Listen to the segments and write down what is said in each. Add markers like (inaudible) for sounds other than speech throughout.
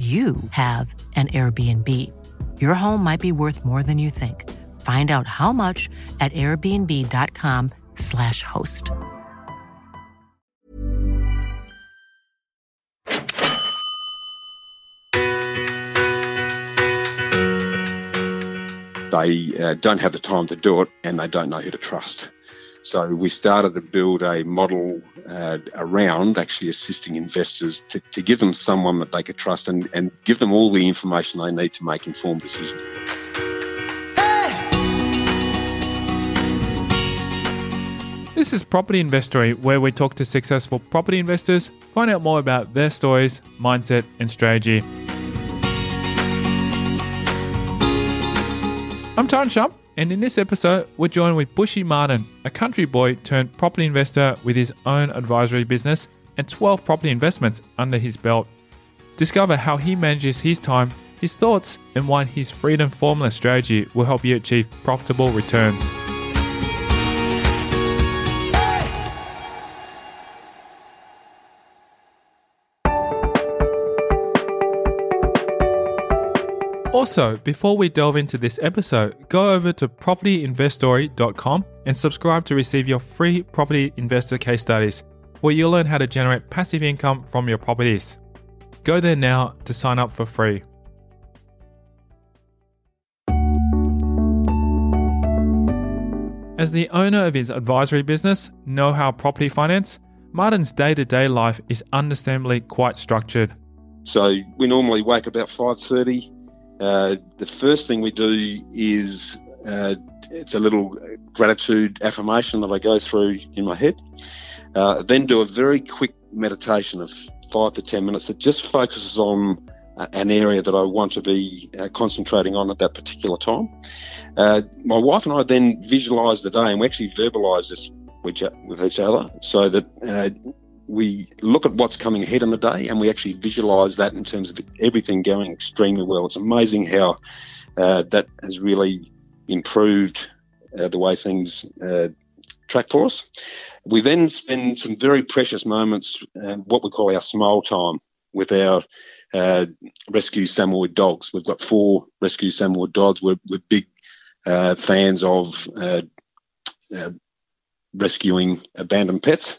you have an Airbnb. Your home might be worth more than you think. Find out how much at airbnb.com/slash host. They uh, don't have the time to do it and they don't know who to trust. So we started to build a model uh, around actually assisting investors to, to give them someone that they could trust and, and give them all the information they need to make informed decisions. This is Property Investory, where we talk to successful property investors, find out more about their stories, mindset, and strategy. I'm Tyrone Shum, and in this episode, we're joined with Bushy Martin, a country boy turned property investor with his own advisory business and 12 property investments under his belt. Discover how he manages his time, his thoughts, and why his freedom formula strategy will help you achieve profitable returns. Also, before we delve into this episode, go over to propertyinvestory.com and subscribe to receive your free property investor case studies, where you'll learn how to generate passive income from your properties. Go there now to sign up for free. As the owner of his advisory business, Know How Property Finance, Martin's day to day life is understandably quite structured. So we normally wake about 5.30 uh, the first thing we do is uh, it's a little gratitude affirmation that I go through in my head. Uh, then do a very quick meditation of five to ten minutes that just focuses on uh, an area that I want to be uh, concentrating on at that particular time. my wife and I then visualize the day and we actually verbalize this with each other so that we look at what's coming ahead in the day and we actually visualize that in terms of everything going extremely well. It's amazing how uh, that has really improved uh, the way things uh, track for us. We then spend some very precious moments, uh, what we call our smile time, with our uh, rescue Samoyed dogs. We've got four rescue Samoyed dogs. We're, we're big uh, fans of rescuing abandoned pets.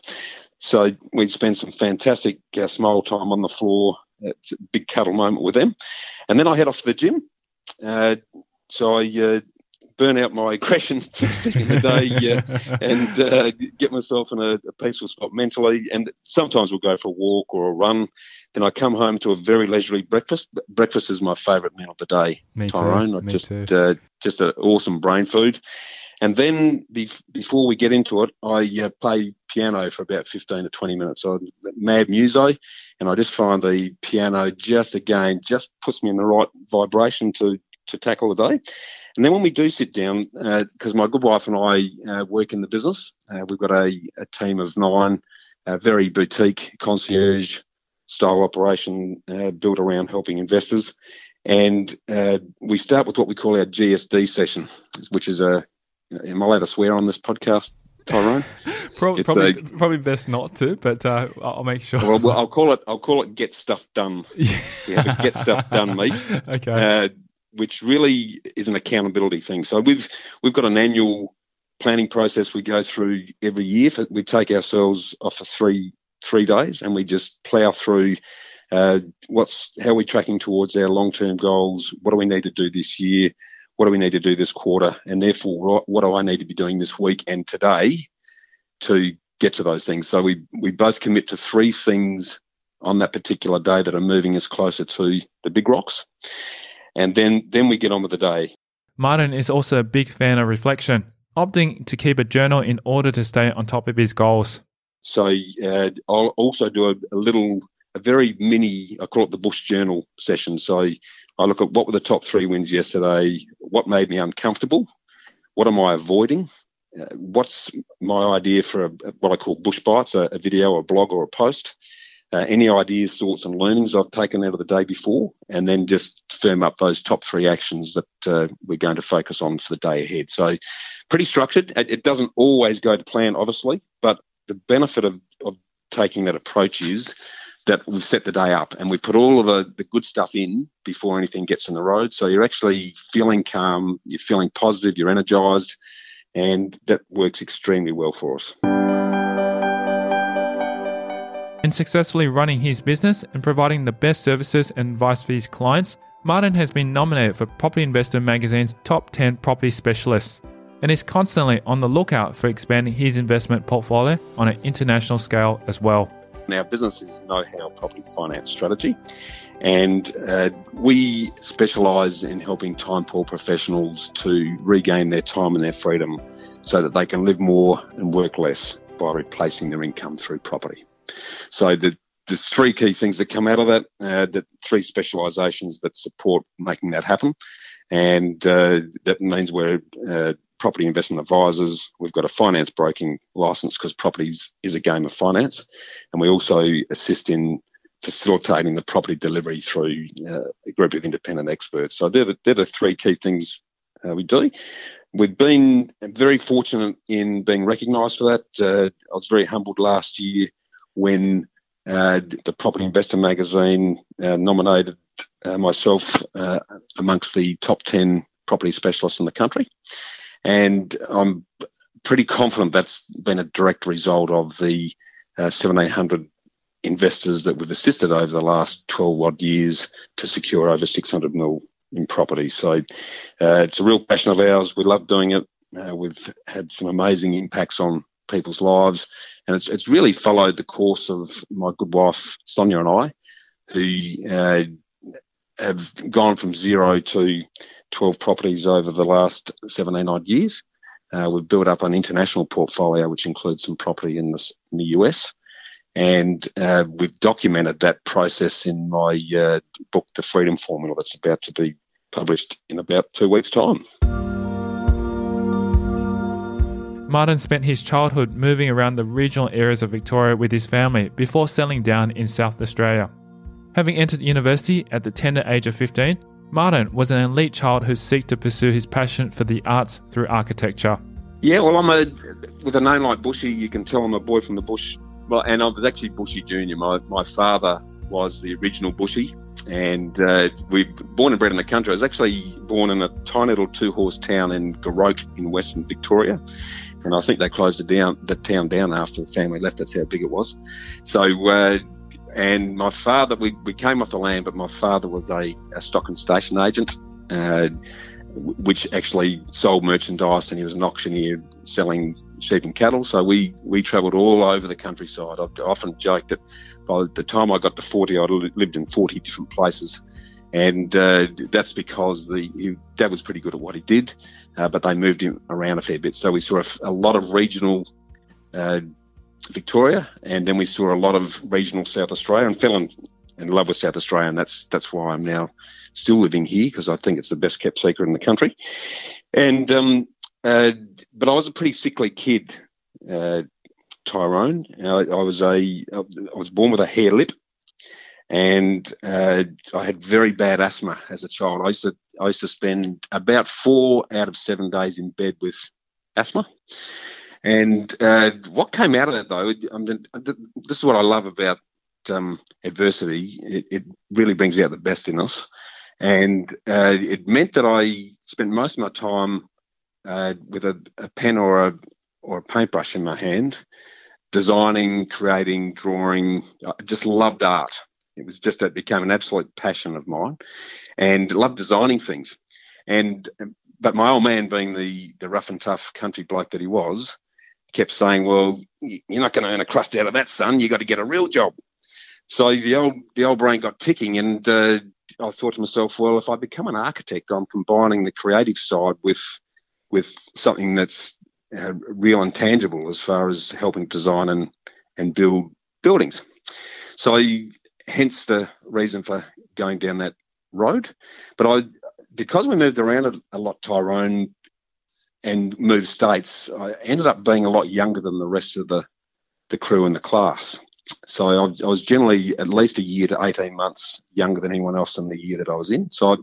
So we spend some fantastic uh, smile time on the floor. It's a big cuddle moment with them. And then I head off to the gym. Uh, so I uh, burn out my aggression first (laughs) thing in the day uh, (laughs) and uh, get myself in a, a, peaceful spot mentally. And sometimes we'll go for a walk or a run. Then I come home to a very leisurely breakfast. Breakfast is my favourite meal of the day, Me Tyrone. Too. Me just, too. Uh, just an awesome brain food. And then before we get into it, I uh, play piano for about 15 to 20 minutes. So mad muso, and I just find the piano just again just puts me in the right vibration to to tackle the day. And then when we do sit down, because uh, my good wife and I uh, work in the business, uh, we've got a, a, team of nine, very boutique concierge style operation uh, built around helping investors. And uh, we start with what we call our GSD session, which is a Am I allowed to swear on this podcast, Tyrone? (laughs) probably, probably, a, probably, best not to, but uh, I'll make sure. Well, well, I'll call it. I'll call it "Get Stuff Done." (laughs) Yeah. We have a "Get Stuff Done" meet. (laughs) okay. Uh, which really is an accountability thing. So we've we've got an annual planning process we go through every year. For, we take ourselves off for three three days and we just plough through uh, what's how are we tracking towards our long term goals. What do we need to do this year? What do we need to do this quarter, and therefore what do I need to be doing this week and today to get to those things. So we we both commit to three things on that particular day that are moving us closer to the big rocks, and then then we get on with the day. Martin is also a big fan of reflection, opting to keep a journal in order to stay on top of his goals. So uh, I'll also do a, a little, a very mini, I call it the Bush Journal session. So I look at what were the top three wins yesterday, what made me uncomfortable, what am I avoiding, uh, what's my idea for a, what I call bush bites, a, a video, a blog, or a post. Uh, any ideas, thoughts, and learnings I've taken out of the day before, and then just firm up those top three actions that uh, we're going to focus on for the day ahead. So, pretty structured. It, it, doesn't always go to plan, obviously, but the benefit of, of taking that approach is that we've set the day up and we've put all of the, the good stuff in before anything gets in the road. So you're actually feeling calm, you're feeling positive, you're energized, and that works extremely well for us. In successfully running his business and providing the best services and advice for his clients, Martin has been nominated for Property Investor magazine's top 10 property specialists and is constantly on the lookout for expanding his investment portfolio on an international scale as well. Our business is know how property finance strategy, and uh, we specialise in helping time poor professionals to regain their time and their freedom so that they can live more and work less by replacing their income through property. So the, there's three key things that come out of that, uh, the three specialisations that support making that happen. And uh, that means we're uh, property investment advisors. We've got a finance broking license because properties is a game of finance. And we also assist in facilitating the property delivery through uh, a group of independent experts. So they're the, they're the three key things uh, we do. We've been very fortunate in being recognised for that. Uh, I was very humbled last year when uh, the Property Investor magazine uh, nominated uh, myself amongst the top 10 property specialists in the country. And I'm pretty confident that's been a direct result of the uh, 1700 investors that we've assisted over the last 12 odd years to secure over 600 mil in property. So uh, it's a real passion of ours. We love doing it. Uh, we've had some amazing impacts on people's lives, and it's it's really followed the course of my good wife Sonia and I, who uh, have gone from zero to 12 properties over the last 17 odd years. Uh, we've built up an international portfolio, which includes some property in, this, in the US. And uh, we've documented that process in my uh, book, The Freedom Formula, that's about to be published in about two weeks' time. Martin spent his childhood moving around the regional areas of Victoria with his family before settling down in South Australia. Having entered university at the tender age of 15, Martin was an elite child who sought to pursue his passion for the arts through architecture. Yeah, well, I'm a with a name like Bushy, you can tell I'm a boy from the bush. Well, and I was actually Bushy Junior. My my father was the original Bushy, and uh, we born and bred in the country. I was actually born in a tiny little two horse town in Goroke in Western Victoria, and I think they closed the down the town down after the family left. That's how big it was. So. Uh, and my father, we, we came off the land, but my father was a, a stock and station agent, uh, which actually sold merchandise, and he was an auctioneer selling sheep and cattle. So we we travelled all over the countryside. I often joked that by the time I got to 40, I'd lived in 40 different places. And uh, that's because the he, dad was pretty good at what he did, uh, but they moved him around a fair bit. So we saw a, a lot of regional uh, Victoria, and then we saw a lot of regional South Australia, and fell in, in love with South Australia, and that's that's why I'm now still living here because I think it's the best kept secret in the country. And um, uh, but I was a pretty sickly kid, uh, Tyrone. I, I, was a I was born with a hare lip, and uh, I had very bad asthma as a child. I used to I used to spend about four out of seven days in bed with asthma. And uh, what came out of that, though, I mean, this is what I love about um, adversity. It, it, really brings out the best in us. And uh, it meant that I spent most of my time uh, with a, a, pen or a, or a paintbrush in my hand, designing, creating, drawing. I just loved art. It was just, it became an absolute passion of mine and loved designing things. And, but my old man, being the, the rough and tough country bloke that he was, kept saying, "Well, you're not going to earn a crust out of that, son. You got to get a real job." So the old the old brain got ticking, and uh, I thought to myself, "Well, if I become an architect, I'm combining the creative side with with something that's uh, real and tangible as far as helping design and and build buildings." So, hence the reason for going down that road. But I, because we moved around a, a lot, Tyrone, and moved states, I ended up being a lot younger than the rest of the the crew in the class. So I, was generally at least a year to 18 months younger than anyone else in the year that I was in. So, I,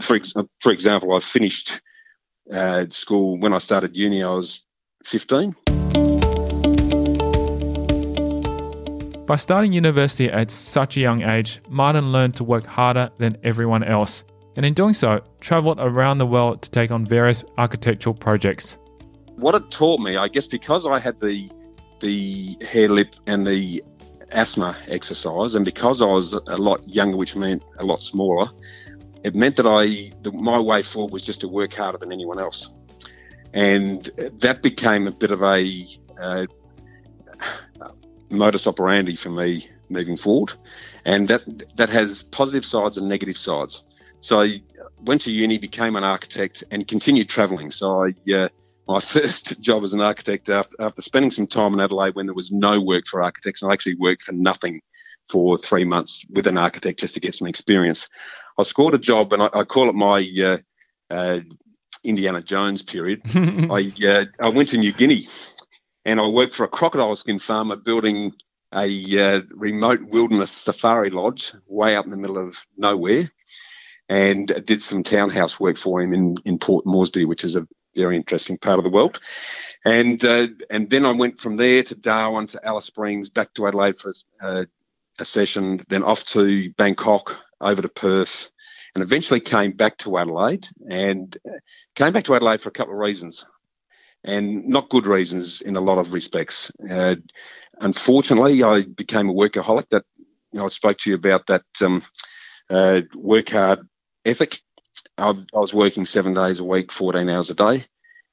for, for example, I finished uh, school when I started uni, I was 15. By starting university at such a young age, Martin learned to work harder than everyone else, and in doing so, travelled around the world to take on various architectural projects. What it taught me, I guess, because I had the the hare lip and the asthma exercise, and because I was a lot younger, which meant a lot smaller, it meant that I the, my way forward was just to work harder than anyone else, and that became a bit of a uh, modus operandi for me moving forward, and that that has positive sides and negative sides. So I went to uni, became an architect, and continued travelling. So I uh, my (laughs) first job as an architect after, after spending some time in Adelaide when there was no work for architects, and I actually worked for nothing for three months with an architect just to get some experience. I scored a job, and I, I call it my uh, uh, Indiana Jones period. (laughs) I uh, I went to New Guinea, and I worked for a crocodile skin farmer building a uh, remote wilderness safari lodge way up in the middle of nowhere, and did some townhouse work for him in in Port Moresby, which is a very interesting part of the world. And uh, and then I went from there to Darwin to Alice Springs, back to Adelaide for uh, a session, then off to Bangkok, over to Perth, and eventually came back to Adelaide. And uh, came back to Adelaide for a couple of reasons, and not good reasons in a lot of respects. Uh, unfortunately, I became a workaholic. That you know, I spoke to you about that um, uh, work hard ethic I, I was working seven days a week, 14 hours a day.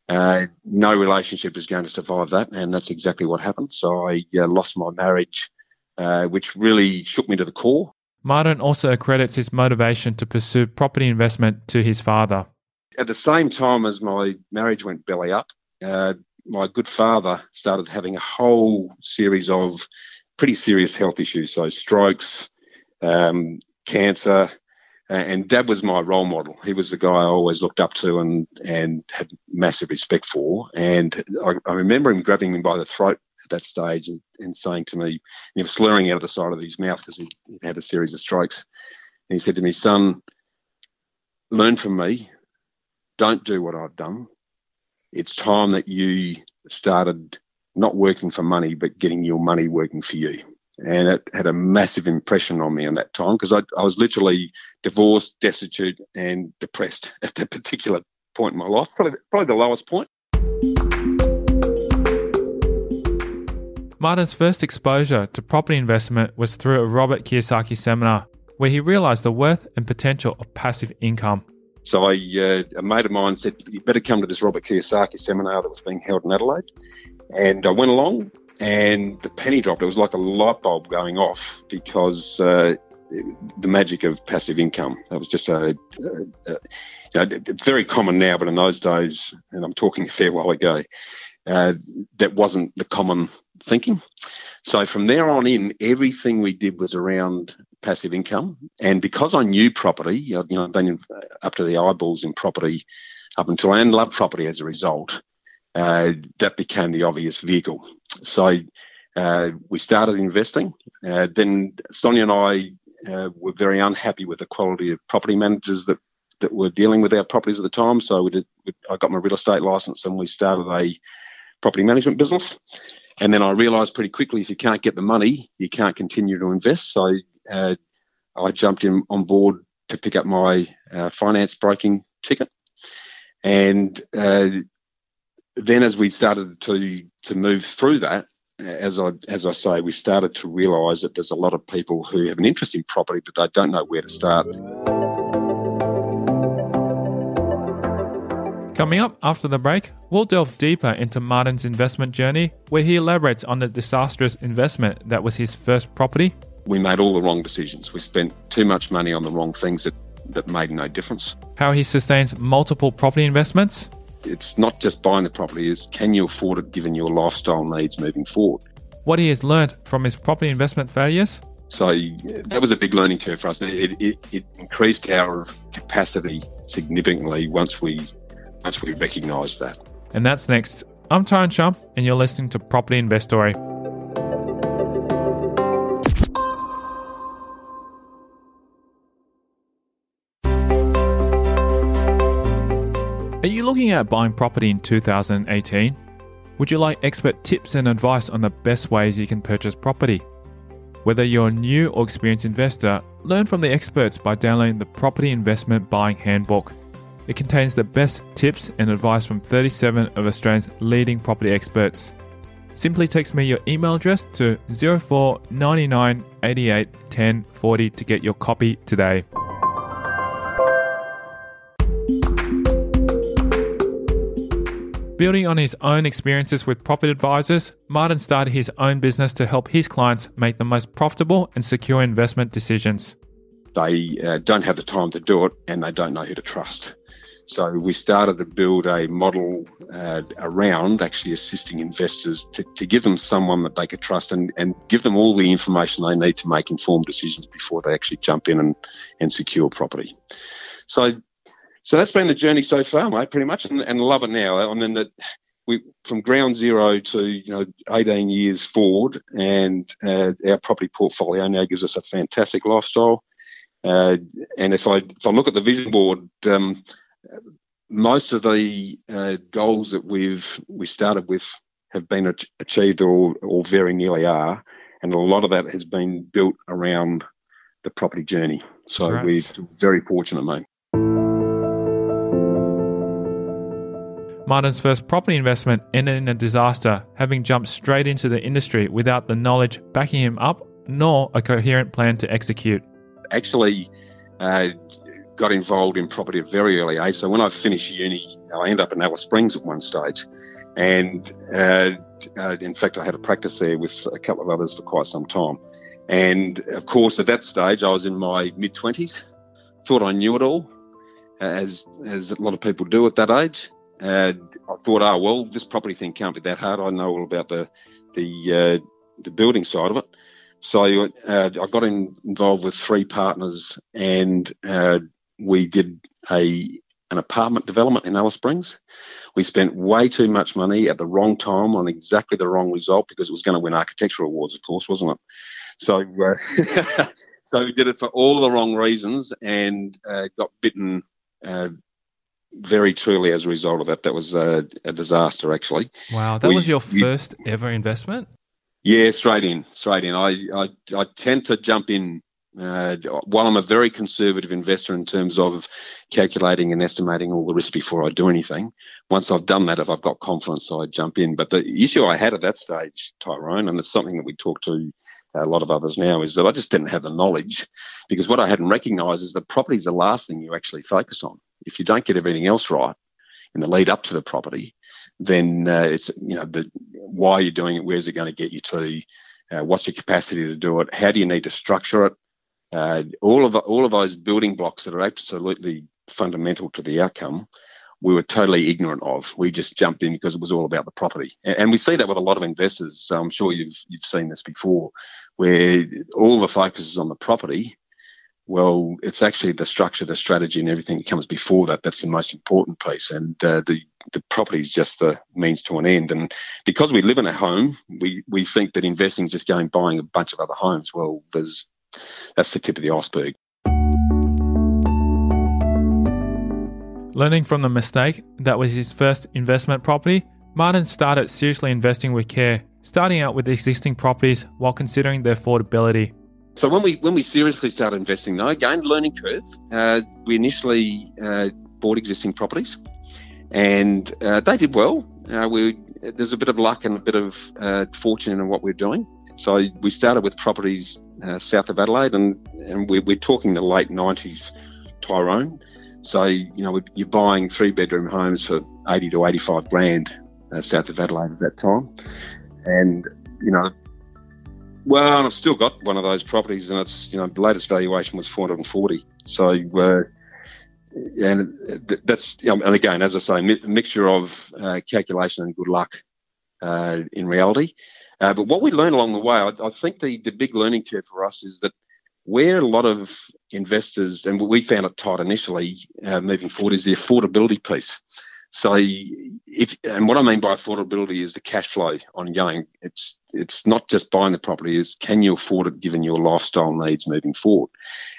Uh, no relationship is going to survive that, and that's exactly what happened. So I uh, lost my marriage, uh, which really shook me to the core. Martin also accredits his motivation to pursue property investment to his father. At the same time as my marriage went belly up, uh, my good father started having a whole series of pretty serious health issues, so strokes, um, cancer, and Dad was my role model. He was the guy I always looked up to and and had massive respect for. And I, I remember him grabbing me by the throat at that stage and, and saying to me, he was slurring out of the side of his mouth because he he'd had a series of strokes. And he said to me, "Son, learn from me. Don't do what I've done. It's time that you started not working for money, but getting your money working for you." And it had a massive impression on me in that time because I, I, was literally divorced, destitute, and depressed (laughs) at that particular point in my life. Probably, probably the lowest point. Martin's first exposure to property investment was through a Robert Kiyosaki seminar, where he realized the worth and potential of passive income. So I, uh, a mate of mine said, "You better come to this Robert Kiyosaki seminar that was being held in Adelaide." And I went along, and the penny dropped. It was like a light bulb going off because uh, the magic of passive income. That was just a, a, a, you know, very common now, but in those days, and I'm talking a fair while ago, uh, that wasn't the common thinking. So from there on in, everything we did was around passive income. And because I knew property, you know, I've been up to the eyeballs in property up until I and loved property as a result uh, that became the obvious vehicle. So uh, we started investing. Uh, then Sonia and I uh, were very unhappy with the quality of property managers that, that were dealing with our properties at the time. So we did, we, I got my real estate license and we started a property management business. And then I realised pretty quickly if you can't get the money, you can't continue to invest. So uh, I jumped in on board to pick up my finance broking ticket. And then as we started to to move through that, as I as I say, we started to realise that there's a lot of people who have an interest in property, but they don't know where to start. Coming up after the break, we'll delve deeper into Martin's investment journey, where he elaborates on the disastrous investment that was his first property. We made all the wrong decisions. We spent too much money on the wrong things that, that made no difference. How he sustains multiple property investments, it's not just buying the property, is can you afford it given your lifestyle needs moving forward? What he has learned from his property investment failures? So that was a big learning curve for us. It, it, it increased our capacity significantly once we once we recognised that. And that's next. I'm Tyrone Shum, and you're listening to Property Investory. Are you looking at buying property in 2018? Would you like expert tips and advice on the best ways you can purchase property? Whether you're a new or experienced investor, learn from the experts by downloading the Property Investment Buying Handbook. It contains the best tips and advice from 37 of Australia's leading property experts. Simply text me your email address to 04 99 88 10 40 to get your copy today. Building on his own experiences with property advisors, Martin started his own business to help his clients make the most profitable and secure investment decisions. They uh, don't have the time to do it and they don't know who to trust. So we started to build a model uh, around actually assisting investors to, to give them someone that they could trust and, and give them all the information they need to make informed decisions before they actually jump in and, and secure property. So so that's been the journey so far, mate, pretty much, and, and love it now. I mean, that we from ground zero to you know 18 years forward, and uh, our property portfolio now gives us a fantastic lifestyle. Uh, and if I if I look at the vision board, um, most of the uh, goals that we've we started with have been achieved or or very nearly are, and a lot of that has been built around the property journey. So we're very fortunate, mate. Martin's first property investment ended in a disaster, having jumped straight into the industry without the knowledge backing him up nor a coherent plan to execute. Actually, uh, got involved in property at very early age. So when I finished uni, I ended up in Alice Springs at one stage. And uh, uh, in fact, I had a practice there with a couple of others for quite some time. And of course, at that stage, I was in my mid 20s, thought I knew it all, as, as a lot of people do at that age. Uh, I thought, oh well, this property thing can't be that hard. I know all about the the uh, the building side of it. So uh, I got in, involved with three partners, and uh, we did a an apartment development in Alice Springs. We spent way too much money at the wrong time on exactly the wrong result because it was going to win architectural awards, of course, wasn't it? So, uh, (laughs) so we did it for all the wrong reasons and uh, got bitten uh, very truly as a result of that. That was a, a disaster, actually. Wow, that we, was your first we, ever investment. Yeah, straight in, straight in. I I, I tend to jump in. Uh, while I'm a very conservative investor in terms of calculating and estimating all the risk before I do anything, once I've done that, if I've got confidence, I jump in. But the issue I had at that stage, Tyrone, and it's something that we talk to a lot of others now, is that I just didn't have the knowledge because what I hadn't recognised is that property is the last thing you actually focus on if you don't get everything else right in the lead up to the property, then uh, it's you know the why are you're doing it, where's it going to get you to, uh, what's your capacity to do it, how do you need to structure it, uh, all of all of those building blocks that are absolutely fundamental to the outcome. We were totally ignorant of. We just jumped in because it was all about the property, and, and we see that with a lot of investors. So I'm sure you've you've seen this before, where all the focus is on the property, well, it's actually the structure, the strategy, and everything that comes before that that's the most important piece. And uh, the the property is just the means to an end. And because we live in a home, we we think that investing is just going buying a bunch of other homes. Well, there's that's the tip of the iceberg. Learning from the mistake that was his first investment property, Martin started seriously investing with care, starting out with existing properties while considering their affordability. So when we when we seriously started investing, though, again learning curve. Uh, we initially uh, bought existing properties, and uh, they did well. Uh, we there's a bit of luck and a bit of uh, fortune in what we're doing. So we started with properties uh, south of Adelaide, and and we're, we're talking the late '90s, Tyrone. So you know you're buying three bedroom homes for 80 to 85 grand south of Adelaide at that time, and you know well, I've still got one of those properties, and it's you know the latest valuation was 440. So, uh, and that's and again, as I say, a mixture of uh, calculation and good luck uh, in reality. Uh, but what we learn along the way, I, I, think the, the big learning curve for us is that where a lot of investors, and we found it tight initially uh, moving forward, is the affordability piece. So, if and what I mean by affordability is the cash flow ongoing. It's it's not just buying the property; is can you afford it given your lifestyle needs moving forward?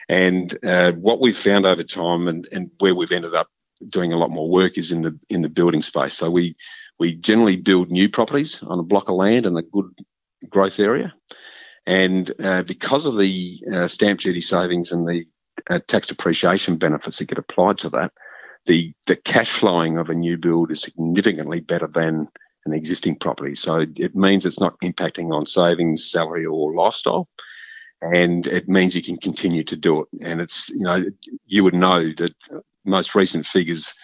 And uh, what we've found over time, and, and where we've ended up doing a lot more work, is in the in the building space. So we we generally build new properties on a block of land in a good growth area, and uh, because of the uh, stamp duty savings and the uh, tax depreciation benefits that get applied to that the the cash flowing of a new build is significantly better than an existing property. So it means it's not impacting on savings, salary, or lifestyle, and it means you can continue to do it. And it's you know you would know that most recent figures.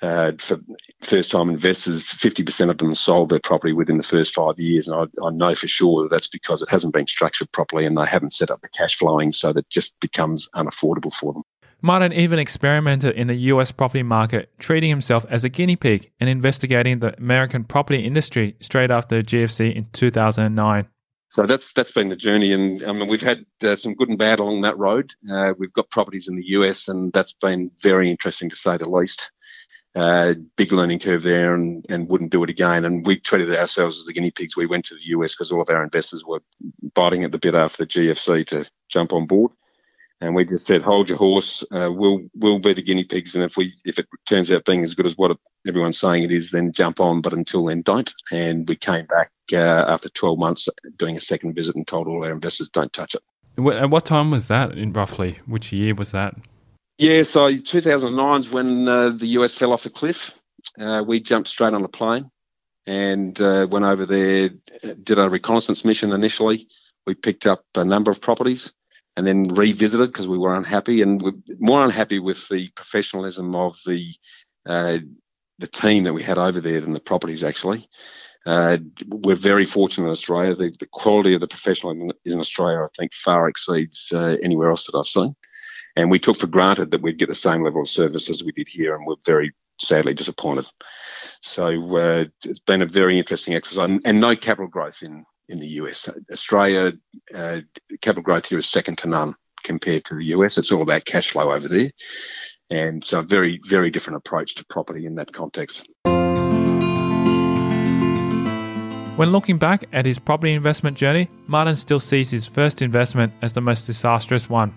Uh, for first-time investors, 50% of them sold their property within the first five years, and I, I, know for sure that that's because it hasn't been structured properly and they haven't set up the cash flowing, so that just becomes unaffordable for them. Martin even experimented in the US property market, treating himself as a guinea pig and investigating the American property industry straight after the GFC in 2009. So that's that's been the journey, and I mean we've had uh, some good and bad along that road. Uh, we've got properties in the US, and that's been very interesting to say the least. Uh, big learning curve there, and, and wouldn't do it again. And we treated ourselves as the guinea pigs. We went to the US because all of our investors were biting at the bit after the GFC to jump on board and we just said, "Hold your horse. Uh, we'll we'll be the guinea pigs, and if we if it turns out being as good as what everyone's saying it is, then jump on. But until then, don't." And we came back uh, after 12 months doing a second visit and told all our investors, "Don't touch it." At what time was that? In roughly which year was that? Yeah, so 2009 is when uh, the US fell off the cliff. Uh, we jumped straight on a plane and uh, went over there, did a reconnaissance mission initially. We picked up a number of properties and then revisited because we were unhappy and we're more unhappy with the professionalism of the uh, the team that we had over there than the properties actually. Uh, we're very fortunate in Australia. The, the, quality of the professional in, Australia, I think, far exceeds uh, anywhere else that I've seen. And we took for granted that we'd get the same level of service as we did here, and we're very sadly disappointed. So uh, it's been a very interesting exercise, and, and no capital growth in in the US. Australia, uh, capital growth here is second to none compared to the US. It's all about cash flow over there. And so a very, very different approach to property in that context. When looking back at his property investment journey, Martin still sees his first investment as the most disastrous one.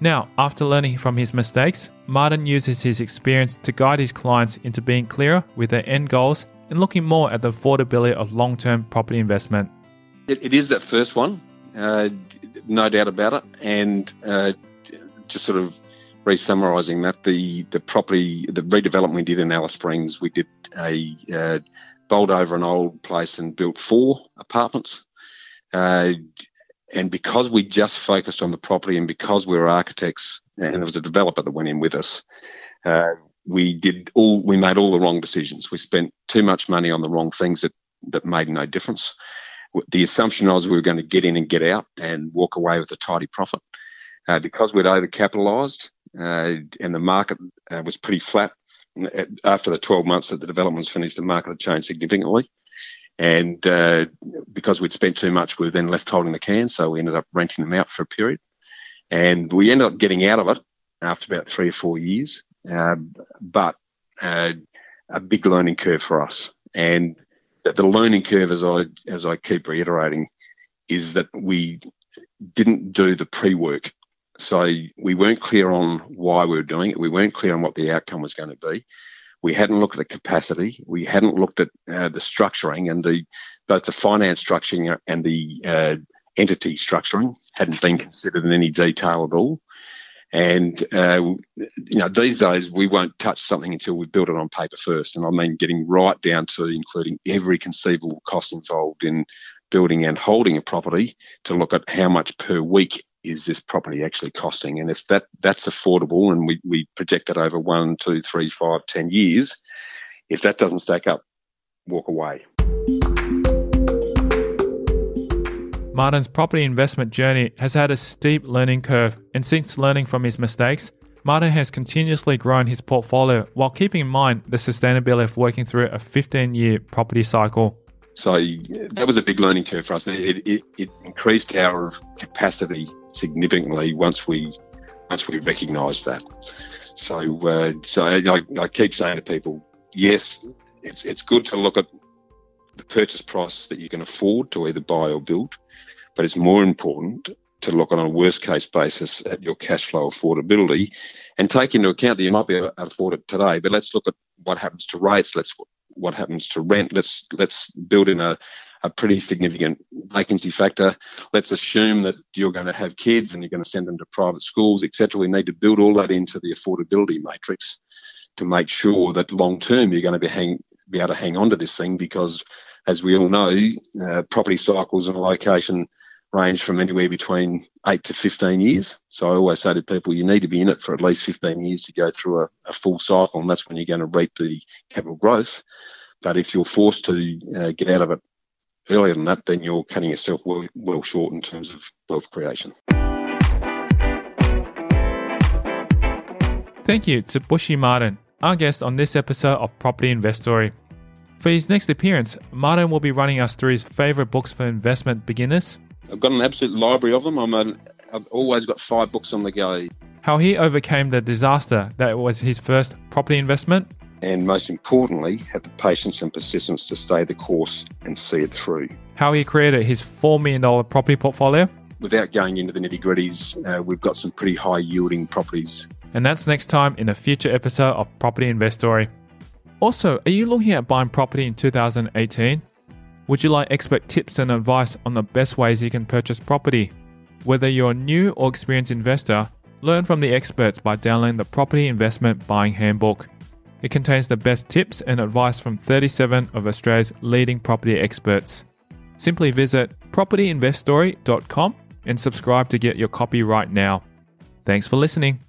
Now, after learning from his mistakes, Martin uses his experience to guide his clients into being clearer with their end goals and looking more at the affordability of long term property investment. It, it is that first one, uh, no doubt about it. And uh, just sort of re-summarising that, the the property, the redevelopment we did in Alice Springs, we did a uh, bowled over an old place and built four apartments. Uh, and because we just focused on the property and because we were architects and there was a developer that went in with us, uh, we did all we made all the wrong decisions. We spent too much money on the wrong things that that made no difference the assumption was we were going to get in and get out and walk away with a tidy profit. Uh, because we'd overcapitalised uh, and the market uh, was pretty flat after the 12 months that the developments finished, the market had changed significantly. And uh, because we'd spent too much, we were then left holding the can. So we ended up renting them out for a period. And we ended up getting out of it after about three or four years. Uh, but uh, a big learning curve for us. And the learning curve, as I as I keep reiterating, is that we didn't do the pre-work. So we weren't clear on why we were doing it. We weren't clear on what the outcome was going to be. We hadn't looked at the capacity. We hadn't looked at uh, the structuring and the both the finance structuring and the uh, entity structuring hadn't been considered in any detail at all. And uh, you know, these days we won't touch something until we build it on paper first, and I mean getting right down to including every conceivable cost involved in building and holding a property to look at how much per week is this property actually costing, and if that that's affordable, and we we project that over one, two, three, five, ten years, if that doesn't stack up, walk away. Martin's property investment journey has had a steep learning curve, and since learning from his mistakes, Martin has continuously grown his portfolio while keeping in mind the sustainability of working through a 15 year property cycle. So that was a big learning curve for us. It, it, it increased our capacity significantly once we once we recognised that. So uh, so I, I keep saying to people, yes, it's it's good to look at the purchase price that you can afford to either buy or build, but it's more important to look on a worst case basis at your cash flow affordability and take into account that you might be able today, but let's look at what happens to rates. Let's what happens to rent. Let's let's build in a, a pretty significant vacancy factor. Let's assume that you're going to have kids and you're going to send them to private schools, etc. We need to build all that into the affordability matrix to make sure that long term you're going to be hang, be able to hang on to this thing because, as we all know, uh, property cycles and location range from anywhere between eight to 15 years. So I always say to people, you need to be in it for at least 15 years to go through a, a full cycle, and that's when you're going to reap the capital growth. But if you're forced to uh, get out of it earlier than that, then you're cutting yourself well, well short in terms of wealth creation. Thank you to Bushy Martin, our guest on this episode of Property Investory. For his next appearance, Martin will be running us through his favourite books for investment beginners. I've got an absolute library of them. I'm a, I've always got five books on the go. How he overcame the disaster that was his first property investment. And most importantly, had the patience and persistence to stay the course and see it through. How he created his $4 million property portfolio. Without going into the nitty gritties, uh, we've got some pretty high yielding properties. And that's next time in a future episode of Property Investory. Also, are you looking at buying property in 2018? Would you like expert tips and advice on the best ways you can purchase property? Whether you're a new or experienced investor, learn from the experts by downloading the Property Investment Buying Handbook. It contains the best tips and advice from 37 of Australia's leading property experts. Simply visit propertyinvestory.com and subscribe to get your copy right now. Thanks for listening.